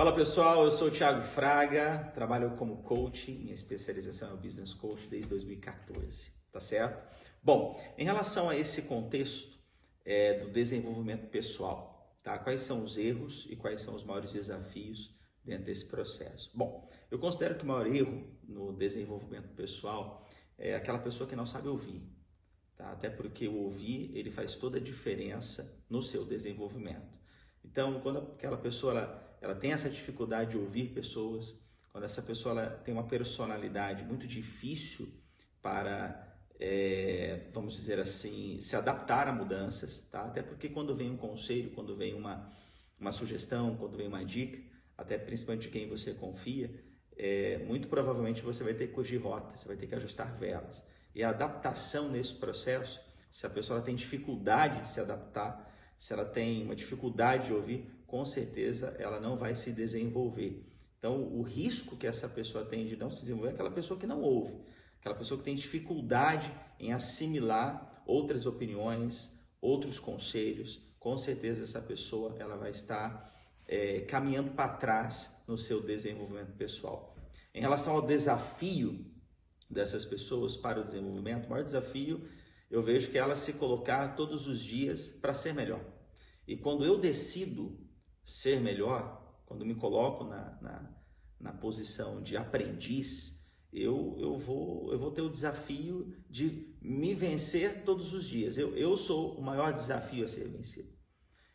Fala pessoal, eu sou o Thiago Fraga, trabalho como coach, minha especialização é o Business Coach desde 2014, tá certo? Bom, em relação a esse contexto é, do desenvolvimento pessoal, tá? Quais são os erros e quais são os maiores desafios dentro desse processo? Bom, eu considero que o maior erro no desenvolvimento pessoal é aquela pessoa que não sabe ouvir, tá? Até porque o ouvir ele faz toda a diferença no seu desenvolvimento. Então, quando aquela pessoa ela, ela tem essa dificuldade de ouvir pessoas, quando essa pessoa ela tem uma personalidade muito difícil para, é, vamos dizer assim, se adaptar a mudanças, tá? Até porque quando vem um conselho, quando vem uma, uma sugestão, quando vem uma dica, até principalmente de quem você confia, é, muito provavelmente você vai ter que corrigir rota, você vai ter que ajustar velas. E a adaptação nesse processo, se a pessoa tem dificuldade de se adaptar, se ela tem uma dificuldade de ouvir, com certeza ela não vai se desenvolver. Então, o risco que essa pessoa tem de não se desenvolver é aquela pessoa que não ouve, aquela pessoa que tem dificuldade em assimilar outras opiniões, outros conselhos. Com certeza essa pessoa ela vai estar é, caminhando para trás no seu desenvolvimento pessoal. Em relação ao desafio dessas pessoas para o desenvolvimento, o maior desafio eu vejo que ela se colocar todos os dias para ser melhor. E quando eu decido ser melhor, quando me coloco na, na, na posição de aprendiz, eu, eu, vou, eu vou ter o desafio de me vencer todos os dias. Eu, eu sou o maior desafio a ser vencido.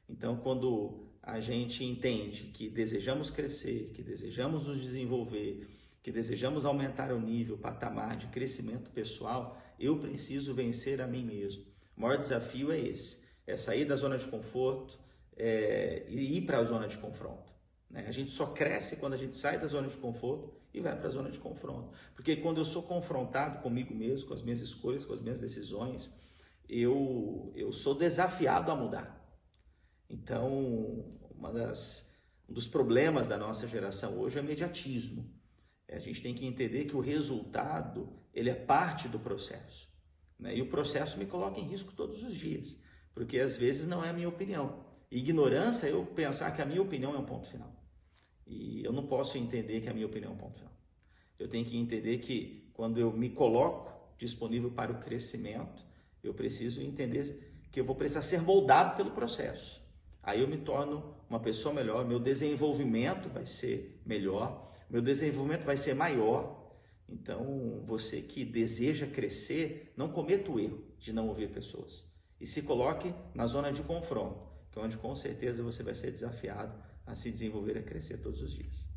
Então, quando a gente entende que desejamos crescer, que desejamos nos desenvolver, que desejamos aumentar o nível, o patamar de crescimento pessoal, eu preciso vencer a mim mesmo. O maior desafio é esse: é sair da zona de conforto é, e ir para a zona de confronto. Né? A gente só cresce quando a gente sai da zona de conforto e vai para a zona de confronto. Porque quando eu sou confrontado comigo mesmo, com as minhas escolhas, com as minhas decisões, eu, eu sou desafiado a mudar. Então, uma das, um dos problemas da nossa geração hoje é o imediatismo. A gente tem que entender que o resultado ele é parte do processo. Né? E o processo me coloca em risco todos os dias, porque às vezes não é a minha opinião. Ignorância é eu pensar que a minha opinião é um ponto final. E eu não posso entender que a minha opinião é um ponto final. Eu tenho que entender que quando eu me coloco disponível para o crescimento, eu preciso entender que eu vou precisar ser moldado pelo processo. Aí eu me torno uma pessoa melhor, meu desenvolvimento vai ser melhor, meu desenvolvimento vai ser maior. Então, você que deseja crescer, não cometa o erro de não ouvir pessoas e se coloque na zona de confronto, que é onde com certeza você vai ser desafiado a se desenvolver e a crescer todos os dias.